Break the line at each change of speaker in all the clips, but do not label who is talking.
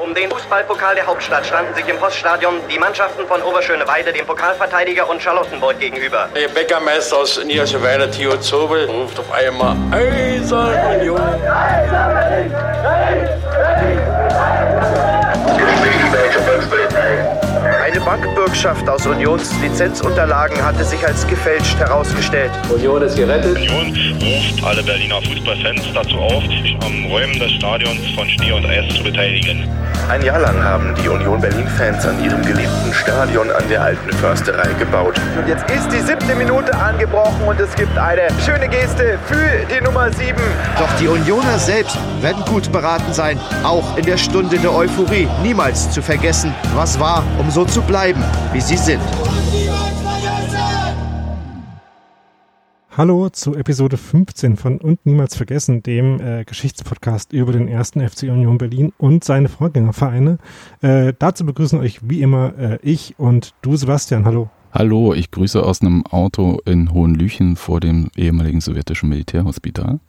Um den Fußballpokal der Hauptstadt standen sich im Poststadion die Mannschaften von Oberschöneweide, dem Pokalverteidiger und Charlottenburg gegenüber.
Der Bäckermeister aus Niederschöneweide, Theo Zobel, ruft auf einmal Eisern Union.
Eine Bankbürgschaft aus Unions Lizenzunterlagen hatte sich als gefälscht herausgestellt.
Union ist gerettet.
Union ruft alle Berliner Fußballfans dazu auf, sich am Räumen des Stadions von Schnee und Eis zu beteiligen.
Ein Jahr lang haben die Union Berlin-Fans an ihrem geliebten Stadion an der alten Försterei gebaut.
Und jetzt ist die siebte Minute angebrochen und es gibt eine schöne Geste für die Nummer sieben.
Doch die Unioner selbst werden gut beraten sein, auch in der Stunde der Euphorie niemals zu vergessen, was war, um so zu bleiben, wie sie sind.
Hallo zu Episode 15 von Und Niemals Vergessen, dem äh, Geschichtspodcast über den ersten FC Union Berlin und seine Vorgängervereine. Äh, dazu begrüßen euch wie immer äh, ich und du, Sebastian. Hallo.
Hallo, ich grüße aus einem Auto in Hohenlüchen vor dem ehemaligen sowjetischen Militärhospital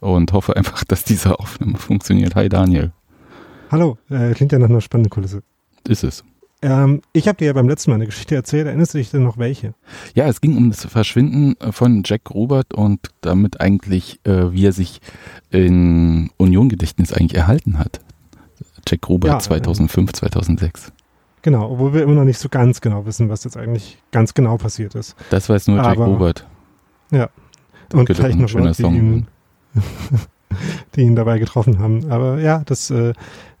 und hoffe einfach, dass diese Aufnahme funktioniert. Hi Daniel.
Hallo, äh, klingt ja nach einer spannenden Kulisse.
Ist es.
Ähm, ich habe dir ja beim letzten Mal eine Geschichte erzählt. Erinnerst du dich denn noch welche?
Ja, es ging um das Verschwinden von Jack Robert und damit eigentlich, äh, wie er sich in Union-Gedächtnis eigentlich erhalten hat. Jack Robert
Ja,
2005, 2006.
Genau, obwohl wir immer noch nicht so ganz genau wissen, was jetzt eigentlich ganz genau passiert ist.
Das weiß nur Jack
Aber-
Robert.
Ja. Und
Könnte
vielleicht noch
schöner
die
Song
ihn, die ihn dabei getroffen haben. Aber ja, das äh,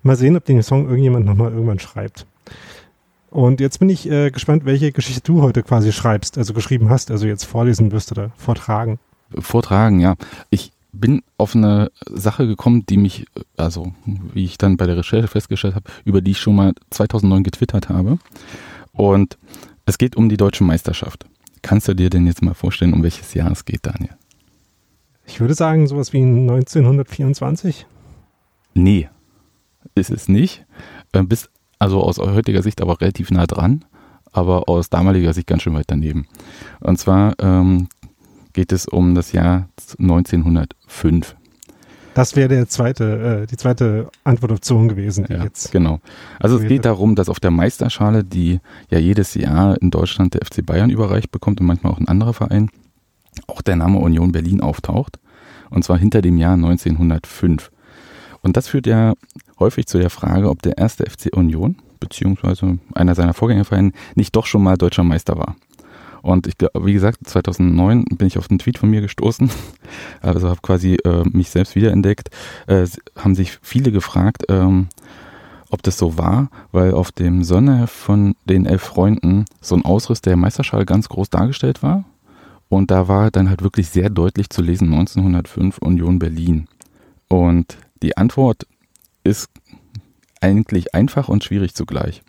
mal sehen, ob den Song irgendjemand nochmal irgendwann schreibt. Und jetzt bin ich äh, gespannt, welche Geschichte du heute quasi schreibst, also geschrieben hast, also jetzt vorlesen wirst oder vortragen.
Vortragen, ja. Ich bin auf eine Sache gekommen, die mich, also wie ich dann bei der Recherche festgestellt habe, über die ich schon mal 2009 getwittert habe. Und es geht um die deutsche Meisterschaft. Kannst du dir denn jetzt mal vorstellen, um welches Jahr es geht, Daniel?
Ich würde sagen, sowas wie 1924.
Nee, ist es nicht. Äh, Bis, also aus heutiger Sicht aber relativ nah dran, aber aus damaliger Sicht ganz schön weit daneben. Und zwar ähm, geht es um das Jahr 1905.
Das wäre der zweite, äh, die zweite Antwortoption gewesen, die
Ja,
jetzt.
genau. Also es geht darum, dass auf der Meisterschale, die ja jedes Jahr in Deutschland der FC Bayern überreicht bekommt und manchmal auch ein anderer Verein, auch der Name Union Berlin auftaucht. Und zwar hinter dem Jahr 1905. Und das führt ja häufig zu der Frage, ob der erste FC Union, beziehungsweise einer seiner Vorgängervereine, nicht doch schon mal deutscher Meister war. Und ich glaube, wie gesagt, 2009 bin ich auf einen Tweet von mir gestoßen, also habe quasi äh, mich selbst wiederentdeckt, äh, haben sich viele gefragt, ähm, ob das so war, weil auf dem Sonderheft von den elf Freunden so ein Ausriss der Meisterschale ganz groß dargestellt war. Und da war dann halt wirklich sehr deutlich zu lesen 1905 Union Berlin. Und die Antwort ist eigentlich einfach und schwierig zugleich.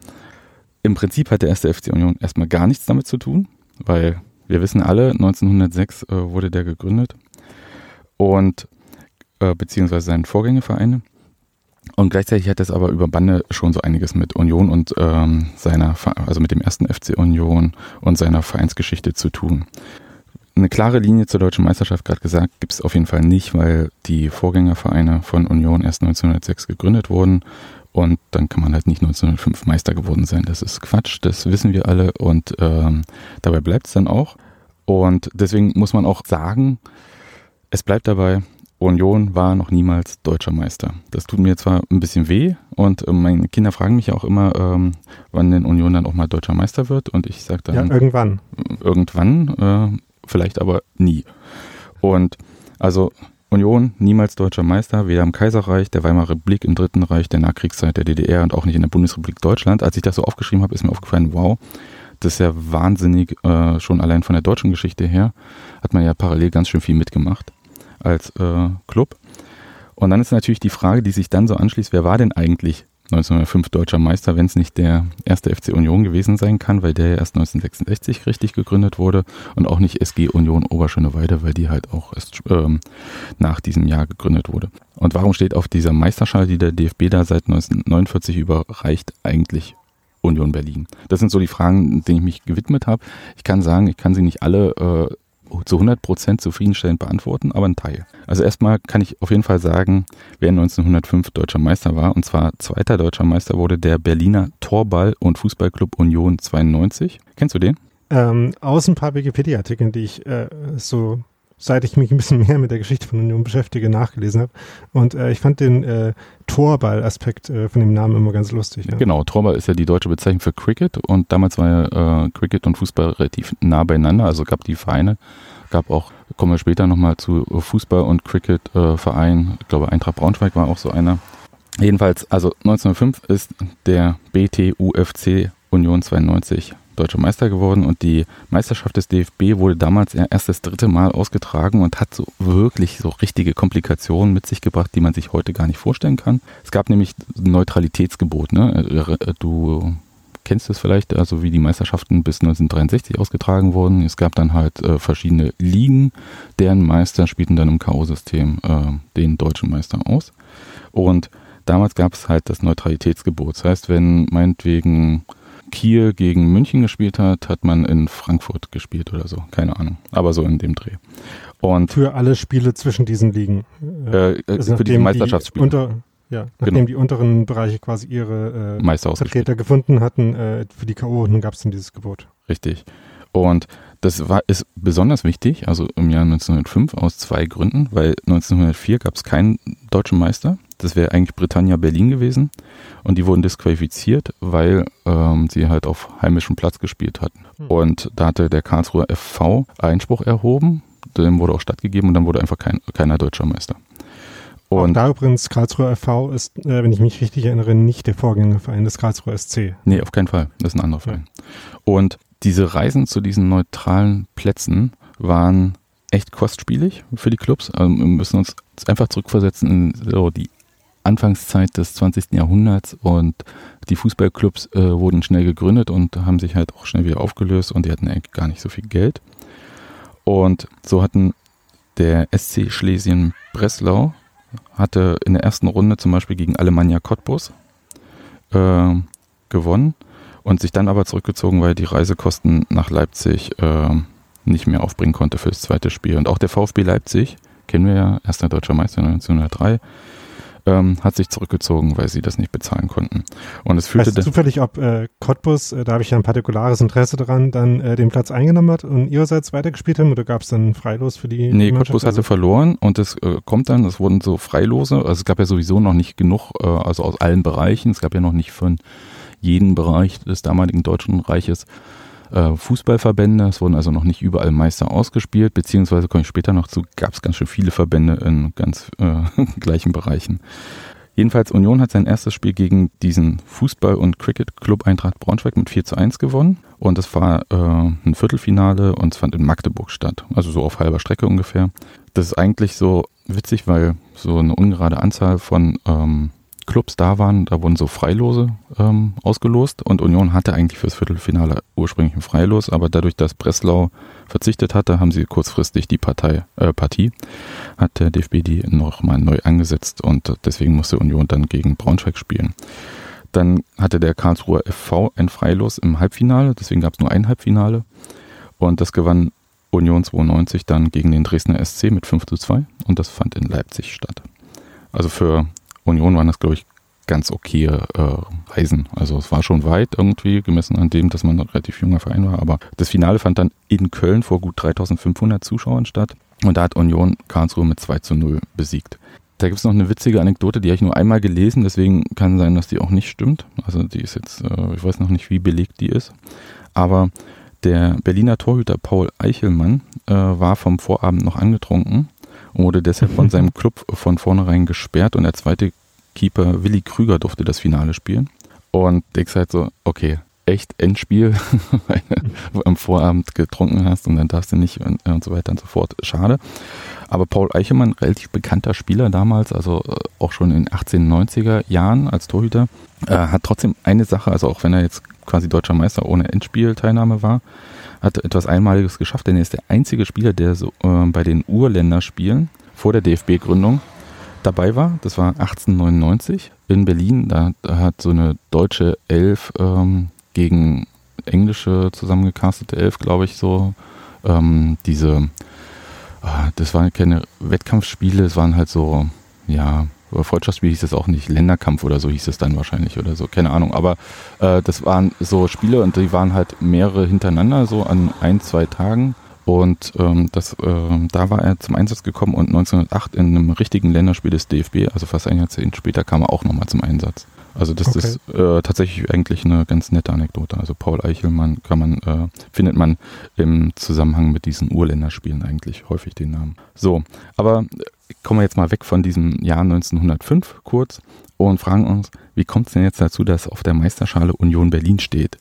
Im Prinzip hat der erste FC Union erstmal gar nichts damit zu tun, weil wir wissen alle, 1906 äh, wurde der gegründet und äh, beziehungsweise seinen Vorgängervereine. Und gleichzeitig hat es aber über Bande schon so einiges mit Union und ähm, seiner, also mit dem ersten FC Union und seiner Vereinsgeschichte zu tun. Eine klare Linie zur deutschen Meisterschaft, gerade gesagt, gibt es auf jeden Fall nicht, weil die Vorgängervereine von Union erst 1906 gegründet wurden und dann kann man halt nicht 1905 Meister geworden sein. Das ist Quatsch, das wissen wir alle und ähm, dabei bleibt es dann auch. Und deswegen muss man auch sagen, es bleibt dabei, Union war noch niemals deutscher Meister. Das tut mir zwar ein bisschen weh und äh, meine Kinder fragen mich ja auch immer, ähm, wann denn Union dann auch mal deutscher Meister wird und ich sage dann,
Ja, irgendwann.
irgendwann, äh, vielleicht aber nie. Und also Union niemals deutscher Meister, weder im Kaiserreich, der Weimarer Republik, im Dritten Reich, der Nachkriegszeit der DDR und auch nicht in der Bundesrepublik Deutschland. Als ich das so aufgeschrieben habe, ist mir aufgefallen, wow, das ist ja wahnsinnig, äh, schon allein von der deutschen Geschichte her, hat man ja parallel ganz schön viel mitgemacht als äh, Club. Und dann ist natürlich die Frage, die sich dann so anschließt, wer war denn eigentlich 1905 deutscher Meister, wenn es nicht der erste FC Union gewesen sein kann, weil der ja erst 1966 richtig gegründet wurde und auch nicht SG Union Oberschöneweide, weil die halt auch erst ähm, nach diesem Jahr gegründet wurde. Und warum steht auf dieser Meisterschale, die der DFB da seit 1949 überreicht, eigentlich Union Berlin? Das sind so die Fragen, denen ich mich gewidmet habe. Ich kann sagen, ich kann sie nicht alle äh, zu 100% zufriedenstellend beantworten, aber ein Teil. Also erstmal kann ich auf jeden Fall sagen, wer 1905 deutscher Meister war. Und zwar zweiter deutscher Meister wurde der Berliner Torball- und Fußballclub Union 92. Kennst du den?
Ähm, aus ein paar Wikipedia-Artikeln, die ich äh, so seit ich mich ein bisschen mehr mit der Geschichte von Union beschäftige, nachgelesen habe. Und äh, ich fand den äh, Torball-Aspekt äh, von dem Namen immer ganz lustig. Ja.
Genau, Torball ist ja die deutsche Bezeichnung für Cricket und damals war ja äh, Cricket und Fußball relativ nah beieinander, also gab die Vereine, gab auch, kommen wir später nochmal zu Fußball- und Cricket-Verein, äh, ich glaube Eintracht Braunschweig war auch so einer. Jedenfalls, also 1905 ist der BTUFC Union 92 deutscher Meister geworden und die Meisterschaft des DFB wurde damals erst das dritte Mal ausgetragen und hat so wirklich so richtige Komplikationen mit sich gebracht, die man sich heute gar nicht vorstellen kann. Es gab nämlich ein Neutralitätsgebot. Ne? Du kennst es vielleicht, also wie die Meisterschaften bis 1963 ausgetragen wurden. Es gab dann halt äh, verschiedene Ligen, deren Meister spielten dann im K.O.-System äh, den deutschen Meister aus. Und damals gab es halt das Neutralitätsgebot. Das heißt, wenn meinetwegen Kiel gegen München gespielt hat, hat man in Frankfurt gespielt oder so. Keine Ahnung. Aber so in dem Dreh. Und
für alle Spiele zwischen diesen Ligen.
Äh, also für die Meisterschaftsspiele.
Unter, ja, nachdem genau. die unteren Bereiche quasi ihre
äh,
Vertreter gefunden hatten, äh, für die K.O. gab es dann dieses Gebot.
Richtig. Und das war, ist besonders wichtig, also im Jahr 1905 aus zwei Gründen, weil 1904 gab es keinen deutschen Meister. Das wäre eigentlich Britannia Berlin gewesen. Und die wurden disqualifiziert, weil ähm, sie halt auf heimischem Platz gespielt hatten. Mhm. Und da hatte der Karlsruher FV Einspruch erhoben, dem wurde auch stattgegeben und dann wurde einfach kein, keiner deutscher Meister.
Und auch da übrigens, Karlsruher FV ist, äh, wenn ich mich richtig erinnere, nicht der Vorgängerverein des Karlsruher SC.
Nee, auf keinen Fall. Das ist ein anderer Verein. Ja. Und diese Reisen zu diesen neutralen Plätzen waren echt kostspielig für die Clubs. Also wir müssen uns einfach zurückversetzen in so die Anfangszeit des 20. Jahrhunderts und die Fußballclubs äh, wurden schnell gegründet und haben sich halt auch schnell wieder aufgelöst und die hatten eigentlich gar nicht so viel Geld. Und so hatten der SC Schlesien-Breslau hatte in der ersten Runde zum Beispiel gegen Alemannia Cottbus äh, gewonnen und sich dann aber zurückgezogen, weil die Reisekosten nach Leipzig äh, nicht mehr aufbringen konnte für das zweite Spiel. Und auch der VfB Leipzig, kennen wir ja, erster deutscher Meister 1903, ähm, hat sich zurückgezogen, weil sie das nicht bezahlen konnten. Und es führte
weißt du zufällig, ob äh, Cottbus, äh, da habe ich ja ein partikulares Interesse dran, dann äh, den Platz eingenommen hat und ihrerseits weitergespielt haben oder gab es dann Freilos für die
Nee, Cottbus hatte also verloren und es äh, kommt dann, es wurden so Freilose, also es gab ja sowieso noch nicht genug, äh, also aus allen Bereichen, es gab ja noch nicht von jeden Bereich des damaligen Deutschen Reiches äh, Fußballverbände. Es wurden also noch nicht überall Meister ausgespielt, beziehungsweise komme ich später noch zu, gab es ganz schön viele Verbände in ganz äh, gleichen Bereichen. Jedenfalls Union hat sein erstes Spiel gegen diesen Fußball- und Cricket-Club Eintracht Braunschweig mit 4 zu 1 gewonnen. Und es war äh, ein Viertelfinale und es fand in Magdeburg statt. Also so auf halber Strecke ungefähr. Das ist eigentlich so witzig, weil so eine ungerade Anzahl von ähm, Clubs da waren, da wurden so Freilose ähm, ausgelost und Union hatte eigentlich fürs Viertelfinale ursprünglich ein Freilos, aber dadurch, dass Breslau verzichtet hatte, haben sie kurzfristig die Partei, äh, Partie, hat der DFB die nochmal neu angesetzt und deswegen musste Union dann gegen Braunschweig spielen. Dann hatte der Karlsruher FV ein Freilos im Halbfinale, deswegen gab es nur ein Halbfinale und das gewann Union 92 dann gegen den Dresdner SC mit 5 zu 2 und das fand in Leipzig statt. Also für Union waren das, glaube ich, ganz okay äh, Reisen. Also es war schon weit irgendwie, gemessen an dem, dass man ein relativ junger Verein war. Aber das Finale fand dann in Köln vor gut 3500 Zuschauern statt. Und da hat Union Karlsruhe mit 2 zu 0 besiegt. Da gibt es noch eine witzige Anekdote, die habe ich nur einmal gelesen, deswegen kann sein, dass die auch nicht stimmt. Also die ist jetzt, äh, ich weiß noch nicht, wie belegt die ist. Aber der Berliner Torhüter Paul Eichelmann äh, war vom Vorabend noch angetrunken und wurde deshalb von seinem Club von vornherein gesperrt und der zweite Keeper Willi Krüger durfte das Finale spielen. Und denkst halt so, okay, echt Endspiel, weil du am Vorabend getrunken hast und dann darfst du nicht und, und so weiter und so fort. Schade. Aber Paul Eichemann, relativ bekannter Spieler damals, also äh, auch schon in den 1890er Jahren als Torhüter, äh, hat trotzdem eine Sache, also auch wenn er jetzt quasi deutscher Meister ohne Endspielteilnahme war, hat etwas Einmaliges geschafft, denn er ist der einzige Spieler, der so äh, bei den Urländerspielen vor der DFB-Gründung dabei war. Das war 1899 in Berlin. Da, da hat so eine deutsche Elf ähm, gegen englische zusammengecastete Elf, glaube ich, so ähm, diese, ah, das waren keine Wettkampfspiele, es waren halt so, ja, Freundschaftsspiel hieß es auch nicht, Länderkampf oder so hieß es dann wahrscheinlich oder so, keine Ahnung. Aber äh, das waren so Spiele und die waren halt mehrere hintereinander, so an ein, zwei Tagen. Und ähm, das, äh, da war er zum Einsatz gekommen und 1908 in einem richtigen Länderspiel des DFB, also fast ein Jahrzehnt später, kam er auch nochmal zum Einsatz. Also das okay. ist äh, tatsächlich eigentlich eine ganz nette Anekdote. Also Paul Eichelmann kann man, äh, findet man im Zusammenhang mit diesen Urländerspielen eigentlich häufig den Namen. So, aber kommen wir jetzt mal weg von diesem Jahr 1905 kurz und fragen uns, wie kommt es denn jetzt dazu, dass auf der Meisterschale Union Berlin steht?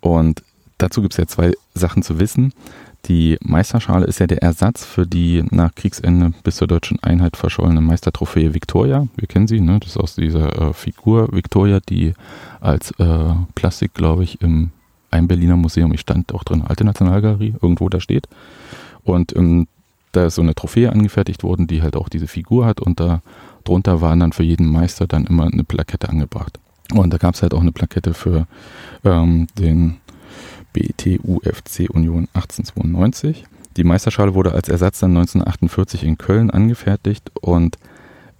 Und dazu gibt es ja zwei Sachen zu wissen. Die Meisterschale ist ja der Ersatz für die nach Kriegsende bis zur deutschen Einheit verschollene Meistertrophäe Victoria. Wir kennen sie, ne? Das ist aus dieser äh, Figur Victoria, die als äh, Plastik, glaube ich, im ein Berliner Museum, ich stand auch drin, Alte Nationalgalerie, irgendwo da steht. Und ähm, da ist so eine Trophäe angefertigt worden, die halt auch diese Figur hat und da drunter waren dann für jeden Meister dann immer eine Plakette angebracht. Und da gab es halt auch eine Plakette für ähm, den BTUFC Union 1892. Die Meisterschale wurde als Ersatz dann 1948 in Köln angefertigt und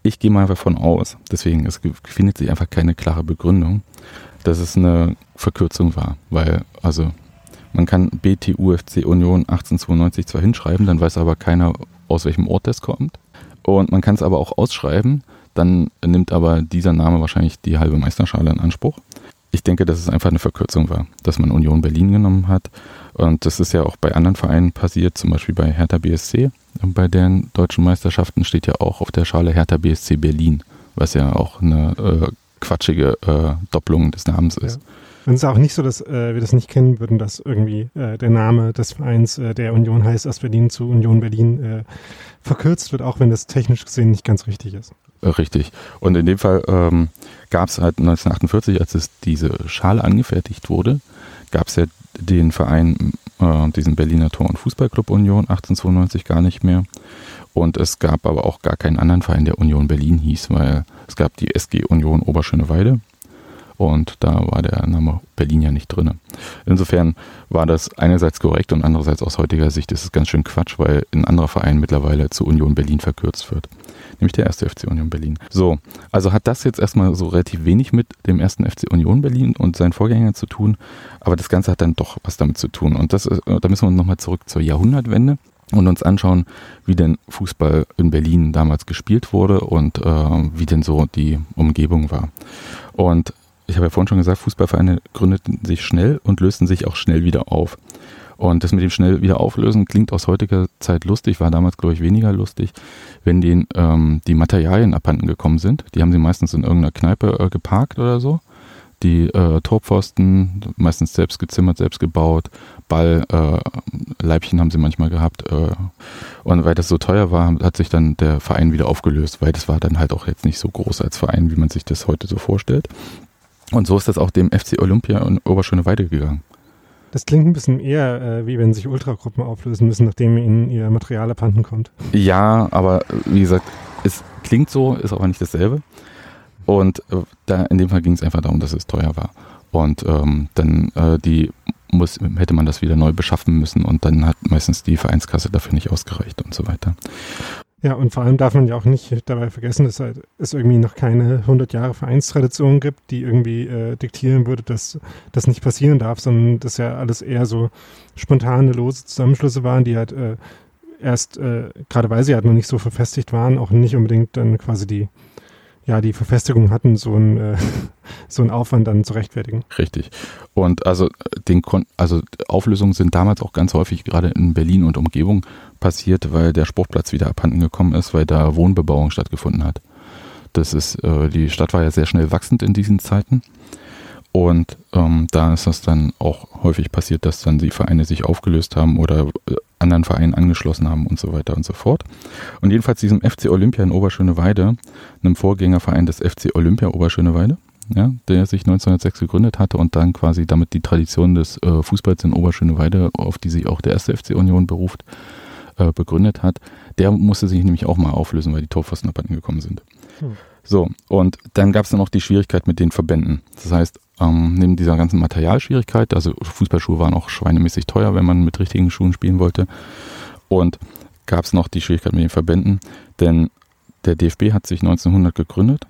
ich gehe mal davon aus, deswegen es findet sich einfach keine klare Begründung, dass es eine Verkürzung war, weil also man kann BTUFC Union 1892 zwar hinschreiben, dann weiß aber keiner, aus welchem Ort das kommt. Und man kann es aber auch ausschreiben, dann nimmt aber dieser Name wahrscheinlich die halbe Meisterschale in Anspruch ich denke, dass es einfach eine Verkürzung war, dass man Union Berlin genommen hat. Und das ist ja auch bei anderen Vereinen passiert, zum Beispiel bei Hertha BSC. Und bei den deutschen Meisterschaften steht ja auch auf der Schale Hertha BSC Berlin, was ja auch eine äh, quatschige äh, Doppelung des Namens ist. Ja.
Und es ist auch nicht so, dass äh, wir das nicht kennen würden, dass irgendwie äh, der Name des Vereins, äh, der Union heißt, aus Berlin zu Union Berlin äh, verkürzt wird, auch wenn das technisch gesehen nicht ganz richtig ist.
Äh, richtig. Und in dem Fall ähm, gab es halt 1948, als es diese Schale angefertigt wurde, gab es ja den Verein, äh, diesen Berliner Tor- und Fußballclub Union 1892 gar nicht mehr. Und es gab aber auch gar keinen anderen Verein, der Union Berlin hieß, weil es gab die SG Union Oberschöneweide und da war der Name Berlin ja nicht drin. Insofern war das einerseits korrekt und andererseits aus heutiger Sicht ist es ganz schön Quatsch, weil ein anderer Verein mittlerweile zu Union Berlin verkürzt wird nämlich der erste FC Union Berlin. So, also hat das jetzt erstmal so relativ wenig mit dem ersten FC Union Berlin und seinen Vorgängern zu tun, aber das Ganze hat dann doch was damit zu tun. Und das, da müssen wir nochmal zurück zur Jahrhundertwende und uns anschauen, wie denn Fußball in Berlin damals gespielt wurde und äh, wie denn so die Umgebung war. Und ich habe ja vorhin schon gesagt, Fußballvereine gründeten sich schnell und lösten sich auch schnell wieder auf. Und das mit dem schnell wieder auflösen klingt aus heutiger Zeit lustig, war damals, glaube ich, weniger lustig, wenn denen ähm, die Materialien abhanden gekommen sind. Die haben sie meistens in irgendeiner Kneipe äh, geparkt oder so. Die äh, Torpfosten, meistens selbst gezimmert, selbst gebaut. Ball, äh, Leibchen haben sie manchmal gehabt. Äh, und weil das so teuer war, hat sich dann der Verein wieder aufgelöst, weil das war dann halt auch jetzt nicht so groß als Verein, wie man sich das heute so vorstellt. Und so ist das auch dem FC Olympia in Oberschöneweide gegangen.
Das klingt ein bisschen eher, äh, wie wenn sich Ultragruppen auflösen müssen, nachdem ihnen ihr Material abhanden kommt.
Ja, aber wie gesagt, es klingt so, ist aber nicht dasselbe. Und äh, da in dem Fall ging es einfach darum, dass es teuer war. Und ähm, dann äh, die muss, hätte man das wieder neu beschaffen müssen und dann hat meistens die Vereinskasse dafür nicht ausgereicht und so weiter.
Ja, und vor allem darf man ja auch nicht dabei vergessen, dass es irgendwie noch keine 100 Jahre Vereinstradition gibt, die irgendwie äh, diktieren würde, dass das nicht passieren darf, sondern dass ja alles eher so spontane, lose Zusammenschlüsse waren, die halt äh, erst, äh, gerade weil sie halt noch nicht so verfestigt waren, auch nicht unbedingt dann quasi die ja, die Verfestigung hatten, so ein äh, so einen Aufwand dann zu rechtfertigen.
Richtig. Und also den Kon also Auflösungen sind damals auch ganz häufig gerade in Berlin und Umgebung passiert, weil der Sportplatz wieder abhanden gekommen ist, weil da Wohnbebauung stattgefunden hat. Das ist, äh, die Stadt war ja sehr schnell wachsend in diesen Zeiten. Und ähm, da ist das dann auch häufig passiert, dass dann die Vereine sich aufgelöst haben oder äh, anderen Vereinen angeschlossen haben und so weiter und so fort. Und jedenfalls diesem FC Olympia in Oberschöneweide, einem Vorgängerverein des FC Olympia Oberschöneweide, ja, der sich 1906 gegründet hatte und dann quasi damit die Tradition des äh, Fußballs in Oberschöneweide, auf die sich auch der erste FC Union beruft, äh, begründet hat, der musste sich nämlich auch mal auflösen, weil die Torpfosten abhanden gekommen sind. Hm. So, und dann gab es dann noch die Schwierigkeit mit den Verbänden. Das heißt, ähm, neben dieser ganzen Materialschwierigkeit, also Fußballschuhe waren auch schweinemäßig teuer, wenn man mit richtigen Schuhen spielen wollte. Und gab es noch die Schwierigkeit mit den Verbänden, denn der DFB hat sich 1900 gegründet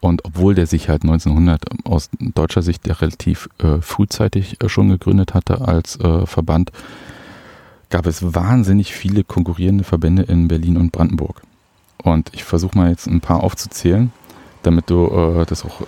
und obwohl der sich halt 1900 aus deutscher Sicht ja relativ äh, frühzeitig äh, schon gegründet hatte als äh, Verband, gab es wahnsinnig viele konkurrierende Verbände in Berlin und Brandenburg. Und ich versuche mal jetzt ein paar aufzuzählen, damit du äh, das auch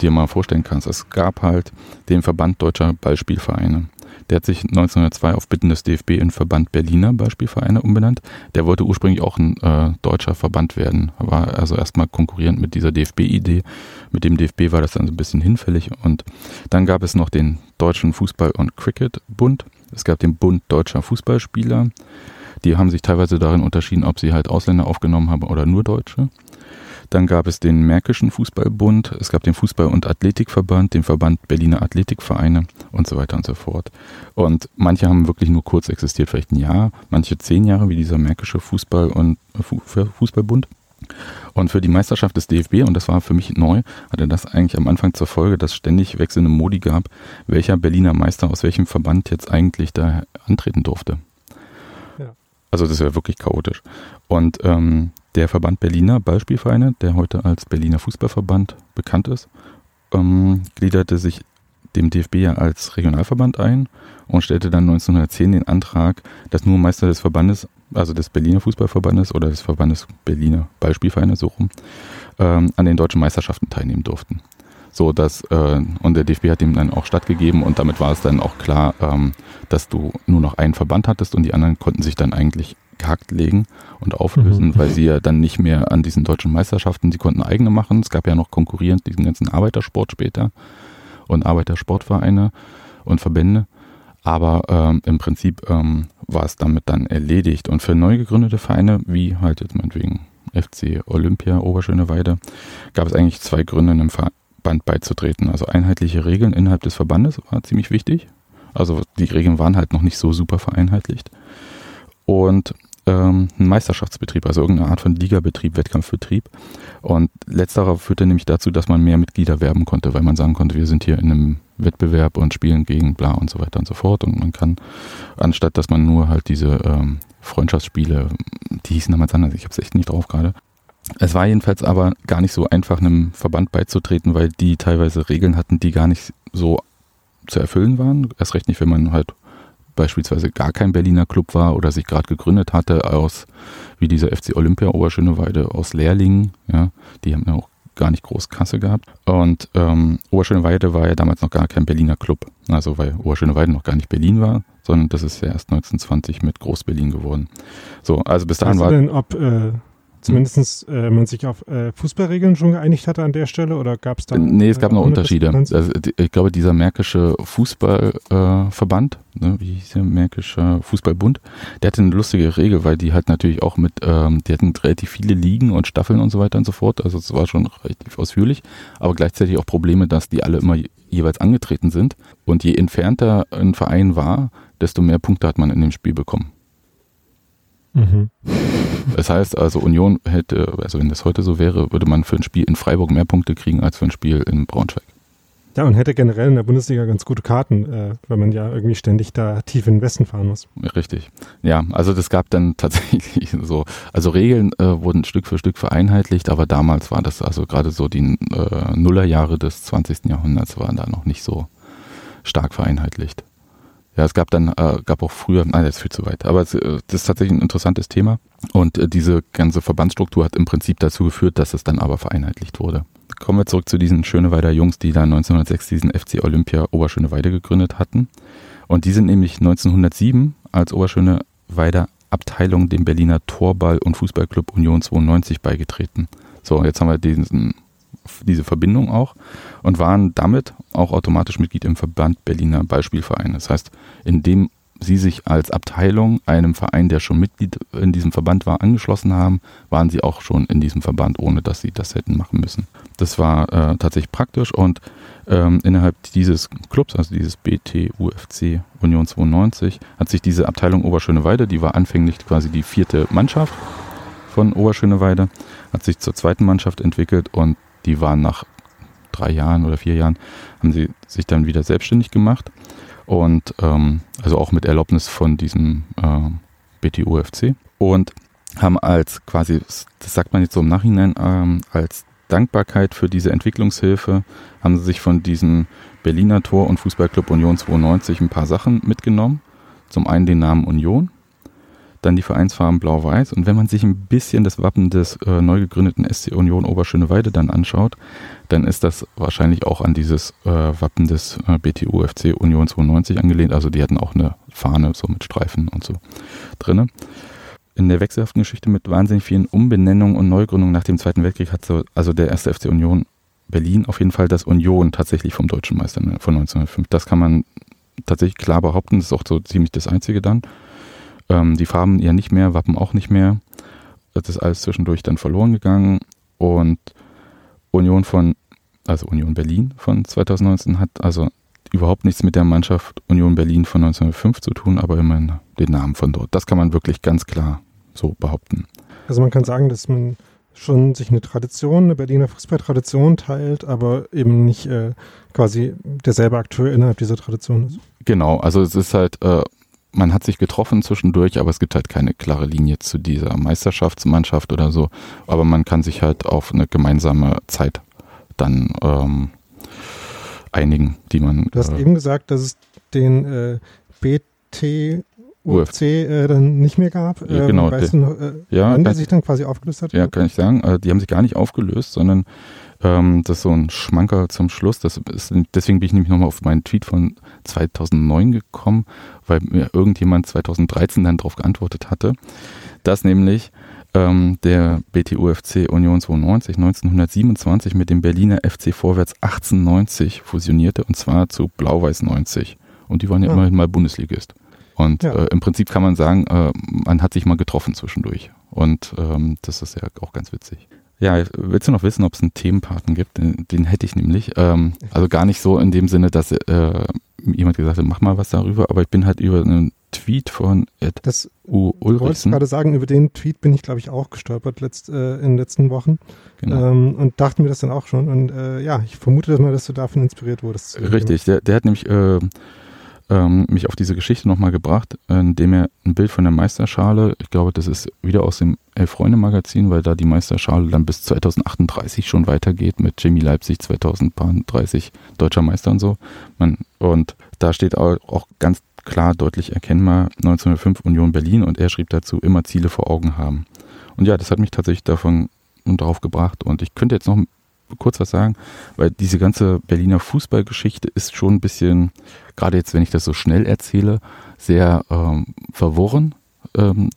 dir mal vorstellen kannst. Es gab halt den Verband Deutscher Ballspielvereine. Der hat sich 1902 auf Bitten des DFB in Verband Berliner Beispielvereine umbenannt. Der wollte ursprünglich auch ein äh, deutscher Verband werden, war also erstmal konkurrierend mit dieser DFB-Idee. Mit dem DFB war das dann so ein bisschen hinfällig. Und dann gab es noch den Deutschen Fußball- und Cricket-Bund. Es gab den Bund Deutscher Fußballspieler. Die haben sich teilweise darin unterschieden, ob sie halt Ausländer aufgenommen haben oder nur Deutsche. Dann gab es den Märkischen Fußballbund, es gab den Fußball- und Athletikverband, den Verband Berliner Athletikvereine und so weiter und so fort. Und manche haben wirklich nur kurz existiert, vielleicht ein Jahr, manche zehn Jahre, wie dieser Märkische Fußball- und Fußballbund. Und für die Meisterschaft des DFB, und das war für mich neu, hatte das eigentlich am Anfang zur Folge, dass ständig wechselnde Modi gab, welcher Berliner Meister aus welchem Verband jetzt eigentlich da antreten durfte. Ja. Also das wäre wirklich chaotisch. Und ähm, der Verband Berliner Ballspielvereine, der heute als Berliner Fußballverband bekannt ist, ähm, gliederte sich dem DFB ja als Regionalverband ein und stellte dann 1910 den Antrag, dass nur Meister des Verbandes, also des Berliner Fußballverbandes oder des Verbandes Berliner Ballspielvereine, so rum, ähm, an den deutschen Meisterschaften teilnehmen durften. So dass, äh, und der DFB hat ihm dann auch stattgegeben und damit war es dann auch klar, ähm, dass du nur noch einen Verband hattest und die anderen konnten sich dann eigentlich gehackt legen und auflösen, mhm. weil sie ja dann nicht mehr an diesen deutschen Meisterschaften, sie konnten eigene machen. Es gab ja noch konkurrierend diesen ganzen Arbeitersport später und Arbeitersportvereine und Verbände. Aber ähm, im Prinzip ähm, war es damit dann erledigt. Und für neu gegründete Vereine, wie halt jetzt meinetwegen FC Olympia Oberschöneweide, gab es eigentlich zwei Gründe, einem Verband beizutreten. Also einheitliche Regeln innerhalb des Verbandes war ziemlich wichtig. Also die Regeln waren halt noch nicht so super vereinheitlicht. Und ähm, ein Meisterschaftsbetrieb, also irgendeine Art von Ligabetrieb, Wettkampfbetrieb. Und letzterer führte nämlich dazu, dass man mehr Mitglieder werben konnte, weil man sagen konnte, wir sind hier in einem Wettbewerb und spielen gegen bla und so weiter und so fort. Und man kann, anstatt dass man nur halt diese ähm, Freundschaftsspiele, die hießen damals anders, ich habe es echt nicht drauf gerade. Es war jedenfalls aber gar nicht so einfach, einem Verband beizutreten, weil die teilweise Regeln hatten, die gar nicht so zu erfüllen waren. Erst recht nicht, wenn man halt beispielsweise gar kein Berliner Club war oder sich gerade gegründet hatte aus, wie dieser FC Olympia Oberschöneweide aus Lehrlingen, ja, die haben ja auch gar nicht groß Kasse gehabt. Und ähm, Oberschöneweide war ja damals noch gar kein Berliner Club. Also weil Oberschöneweide noch gar nicht Berlin war, sondern das ist ja erst 1920 mit Groß-Berlin geworden. So, also bis dahin
weißt
war.
Du denn, ob äh, zumindest äh, man sich auf äh, Fußballregeln schon geeinigt hatte an der Stelle oder gab es da?
Nee, es gab noch Unterschiede. Also, ich glaube, dieser Märkische Fußballverband, äh, ne, wie hieß der Märkische Fußballbund, der hatte eine lustige Regel, weil die halt natürlich auch mit, ähm, die hatten relativ viele Ligen und Staffeln und so weiter und so fort. Also es war schon relativ ausführlich, aber gleichzeitig auch Probleme, dass die alle immer jeweils angetreten sind. Und je entfernter ein Verein war, desto mehr Punkte hat man in dem Spiel bekommen. Mhm. Das heißt also, Union hätte, also wenn das heute so wäre, würde man für ein Spiel in Freiburg mehr Punkte kriegen als für ein Spiel in Braunschweig.
Ja, und hätte generell in der Bundesliga ganz gute Karten, äh, weil man ja irgendwie ständig da tief in den Westen fahren muss.
Richtig. Ja, also das gab dann tatsächlich so, also Regeln äh, wurden Stück für Stück vereinheitlicht, aber damals war das, also gerade so die äh, Nullerjahre des 20. Jahrhunderts waren da noch nicht so stark vereinheitlicht. Ja, es gab dann, äh, gab auch früher, nein, das ist viel zu weit, aber es, äh, das ist tatsächlich ein interessantes Thema. Und äh, diese ganze Verbandsstruktur hat im Prinzip dazu geführt, dass es dann aber vereinheitlicht wurde. Kommen wir zurück zu diesen Schöneweider Jungs, die da 1906 diesen FC Olympia Oberschöneweide gegründet hatten. Und die sind nämlich 1907 als Oberschöneweider Abteilung dem Berliner Torball- und Fußballclub Union 92 beigetreten. So, jetzt haben wir diesen diese Verbindung auch und waren damit auch automatisch Mitglied im Verband Berliner Ballspielvereine. Das heißt, indem sie sich als Abteilung einem Verein, der schon Mitglied in diesem Verband war, angeschlossen haben, waren sie auch schon in diesem Verband, ohne dass sie das hätten machen müssen. Das war äh, tatsächlich praktisch und ähm, innerhalb dieses Clubs, also dieses BTUFC Union 92, hat sich diese Abteilung Oberschöneweide, die war anfänglich quasi die vierte Mannschaft von Oberschöneweide, hat sich zur zweiten Mannschaft entwickelt und die waren nach drei Jahren oder vier Jahren, haben sie sich dann wieder selbstständig gemacht. Und ähm, also auch mit Erlaubnis von diesem äh, BTUFC und haben als quasi, das sagt man jetzt so im Nachhinein, ähm, als Dankbarkeit für diese Entwicklungshilfe haben sie sich von diesem Berliner Tor und Fußballclub Union 92 ein paar Sachen mitgenommen. Zum einen den Namen Union, dann die Vereinsfarben Blau-Weiß und wenn man sich ein bisschen das Wappen des äh, neu gegründeten SC Union Oberschöneweide dann anschaut, dann ist das wahrscheinlich auch an dieses äh, Wappen des äh, BTU FC Union 92 angelehnt. Also die hatten auch eine Fahne so mit Streifen und so drinne in der wechselhaften Geschichte mit wahnsinnig vielen Umbenennungen und Neugründungen nach dem Zweiten Weltkrieg hat so, also der erste FC Union Berlin auf jeden Fall das Union tatsächlich vom deutschen Meister ne, von 1905. Das kann man tatsächlich klar behaupten. Das ist auch so ziemlich das Einzige dann. Ähm, die Farben ja nicht mehr, Wappen auch nicht mehr. Das ist alles zwischendurch dann verloren gegangen. Und Union von, also Union Berlin von 2019 hat also überhaupt nichts mit der Mannschaft Union Berlin von 1905 zu tun, aber immerhin den Namen von dort. Das kann man wirklich ganz klar so behaupten.
Also man kann sagen, dass man schon sich eine Tradition, eine Berliner Fußballtradition teilt, aber eben nicht äh, quasi derselbe Akteur innerhalb dieser Tradition ist.
Genau, also es ist halt, äh, man hat sich getroffen zwischendurch, aber es gibt halt keine klare Linie zu dieser Meisterschaftsmannschaft oder so. Aber man kann sich halt auf eine gemeinsame Zeit dann ähm, einigen, die man.
Du hast äh, eben gesagt, dass es den äh, BT UFC äh, dann nicht mehr gab.
Ähm, genau.
Weißt du noch, äh, ja, wann der sich dann quasi aufgelöst hat?
Ja, kann ich sagen. Äh, die haben sich gar nicht aufgelöst, sondern ähm, das ist so ein Schmanker zum Schluss. Das ist, deswegen bin ich nämlich nochmal auf meinen Tweet von 2009 gekommen, weil mir irgendjemand 2013 dann darauf geantwortet hatte, dass nämlich ähm, der BTUFC Union 92 1927 mit dem Berliner FC Vorwärts 1890 fusionierte und zwar zu Blau-Weiß 90. Und die waren ja, ja. immerhin mal Bundesligist. Und ja. äh, im Prinzip kann man sagen, äh, man hat sich mal getroffen zwischendurch. Und ähm, das ist ja auch ganz witzig. Ja, willst du noch wissen, ob es einen Themenpaten gibt? Den, den hätte ich nämlich. Ähm, also gar nicht so in dem Sinne, dass äh, jemand gesagt hat, mach mal was darüber, aber ich bin halt über einen Tweet von Ed
das U. Ulrichsen. Ich gerade sagen, über den Tweet bin ich, glaube ich, auch gestolpert letzt, äh, in den letzten Wochen. Genau. Ähm, und dachte mir das dann auch schon. Und äh, ja, ich vermute dass mal, dass du davon inspiriert wurdest.
Richtig, der, der hat nämlich äh, ähm, mich auf diese Geschichte nochmal gebracht, indem er ein Bild von der Meisterschale, ich glaube, das ist wieder aus dem Elf-Freunde-Magazin, weil da die Meisterschale dann bis 2038 schon weitergeht mit Jimmy Leipzig 2030 deutscher Meister und so. Man, und da steht auch, auch ganz klar, deutlich erkennbar 1905 Union Berlin und er schrieb dazu, immer Ziele vor Augen haben. Und ja, das hat mich tatsächlich davon und darauf gebracht und ich könnte jetzt noch kurz was sagen, weil diese ganze Berliner Fußballgeschichte ist schon ein bisschen, gerade jetzt, wenn ich das so schnell erzähle, sehr ähm, verworren ähm,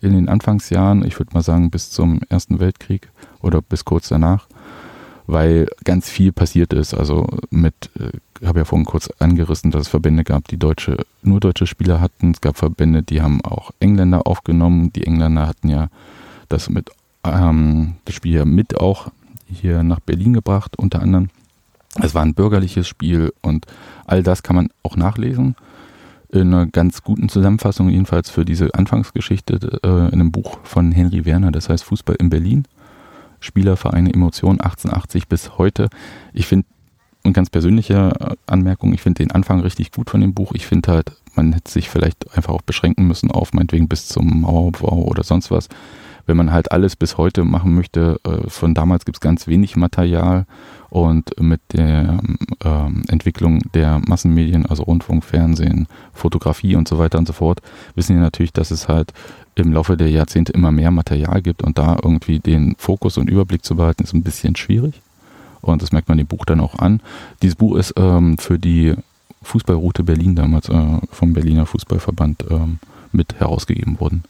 in den Anfangsjahren, ich würde mal sagen bis zum Ersten Weltkrieg oder bis kurz danach weil ganz viel passiert ist. Also mit, ich äh, habe ja vorhin kurz angerissen, dass es Verbände gab, die deutsche, nur deutsche Spieler hatten. Es gab Verbände, die haben auch Engländer aufgenommen. Die Engländer hatten ja das mit ähm, das Spiel ja mit auch hier nach Berlin gebracht, unter anderem. Es war ein bürgerliches Spiel und all das kann man auch nachlesen. In einer ganz guten Zusammenfassung, jedenfalls für diese Anfangsgeschichte, äh, in einem Buch von Henry Werner, das heißt Fußball in Berlin. Spielervereine Emotionen 1880 bis heute. Ich finde, und ganz persönliche äh, Anmerkung, ich finde den Anfang richtig gut von dem Buch. Ich finde halt, man hätte sich vielleicht einfach auch beschränken müssen auf meinetwegen bis zum Mauerbau oder sonst was. Wenn man halt alles bis heute machen möchte, äh, von damals gibt es ganz wenig Material und mit der ähm, Entwicklung der Massenmedien, also Rundfunk, Fernsehen, Fotografie und so weiter und so fort, wissen wir natürlich, dass es halt im Laufe der Jahrzehnte immer mehr Material gibt und da irgendwie den Fokus und Überblick zu behalten, ist ein bisschen schwierig. Und das merkt man dem Buch dann auch an. Dieses Buch ist ähm, für die Fußballroute Berlin damals äh, vom Berliner Fußballverband ähm, mit herausgegeben worden.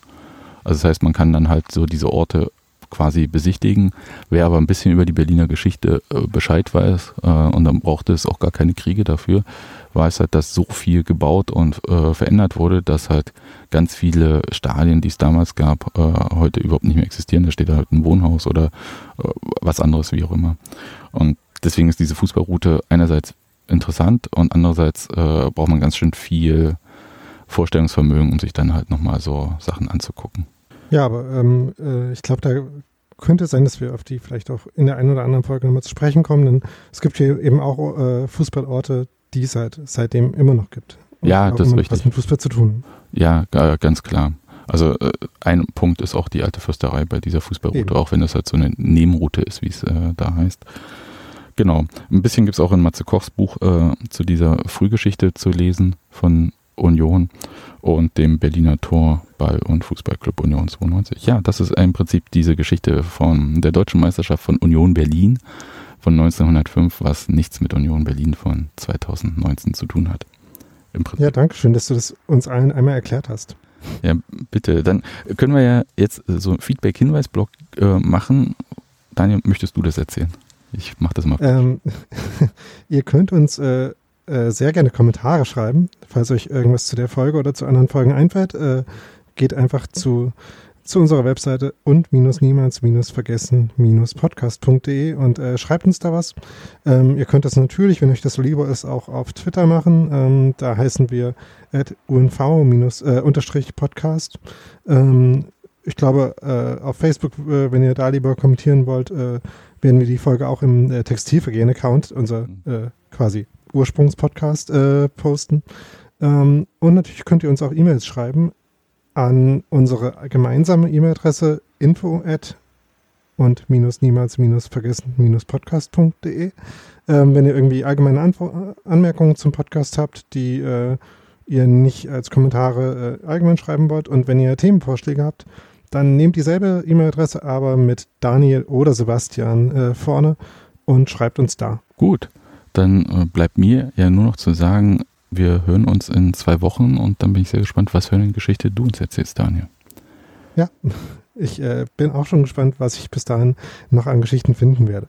Also das heißt, man kann dann halt so diese Orte quasi besichtigen. Wer aber ein bisschen über die Berliner Geschichte äh, Bescheid weiß, äh, und dann brauchte es auch gar keine Kriege dafür, weiß halt, dass so viel gebaut und äh, verändert wurde, dass halt ganz viele Stadien, die es damals gab, äh, heute überhaupt nicht mehr existieren. Da steht halt ein Wohnhaus oder äh, was anderes, wie auch immer. Und deswegen ist diese Fußballroute einerseits interessant und andererseits äh, braucht man ganz schön viel Vorstellungsvermögen, um sich dann halt nochmal so Sachen anzugucken.
Ja, aber ähm, äh, ich glaube, da könnte es sein, dass wir auf die vielleicht auch in der einen oder anderen Folge nochmal zu sprechen kommen, denn es gibt hier eben auch äh, Fußballorte, die es seit, seitdem immer noch gibt.
Und ja, das ist richtig.
Was mit Fußball zu tun.
Ja, ganz klar. Also äh, ein Punkt ist auch die alte Fürsterei bei dieser Fußballroute, Eben. auch wenn das halt so eine Nebenroute ist, wie es äh, da heißt. Genau. Ein bisschen gibt es auch in Matze Kochs Buch äh, zu dieser Frühgeschichte zu lesen von Union und dem Berliner Tor Ball- und Fußballclub Union 92. Ja, das ist im Prinzip diese Geschichte von der deutschen Meisterschaft von Union Berlin von 1905, was nichts mit Union Berlin von 2019 zu tun hat.
Ja, danke schön, dass du das uns allen einmal erklärt hast.
Ja, bitte. Dann können wir ja jetzt so einen Feedback-Hinweis-Blog äh, machen. Daniel, möchtest du das erzählen? Ich mache das mal.
Ähm, ihr könnt uns äh, äh, sehr gerne Kommentare schreiben, falls euch irgendwas zu der Folge oder zu anderen Folgen einfällt. Äh, geht einfach zu zu unserer Webseite und minus niemals minus vergessen minus podcast.de und äh, schreibt uns da was. Ähm, ihr könnt das natürlich, wenn euch das so lieber ist, auch auf Twitter machen. Ähm, da heißen wir at unv minus äh. Ähm, ich glaube, äh, auf Facebook, wenn ihr da lieber kommentieren wollt, werden wir die Folge auch im Textilvergehen-Account, unser äh, quasi Ursprungspodcast, äh, posten. Ähm, und natürlich könnt ihr uns auch E-Mails schreiben an unsere gemeinsame E-Mail-Adresse info at und minus niemals minus vergessen minus podcast.de. Ähm, wenn ihr irgendwie allgemeine Anf Anmerkungen zum Podcast habt, die äh, ihr nicht als Kommentare äh, allgemein schreiben wollt und wenn ihr Themenvorschläge habt, dann nehmt dieselbe E-Mail-Adresse aber mit Daniel oder Sebastian äh, vorne und schreibt uns da.
Gut, dann äh, bleibt mir ja nur noch zu sagen, wir hören uns in zwei Wochen und dann bin ich sehr gespannt, was für eine Geschichte du uns erzählst, Daniel.
Ja, ich äh, bin auch schon gespannt, was ich bis dahin noch an Geschichten finden werde.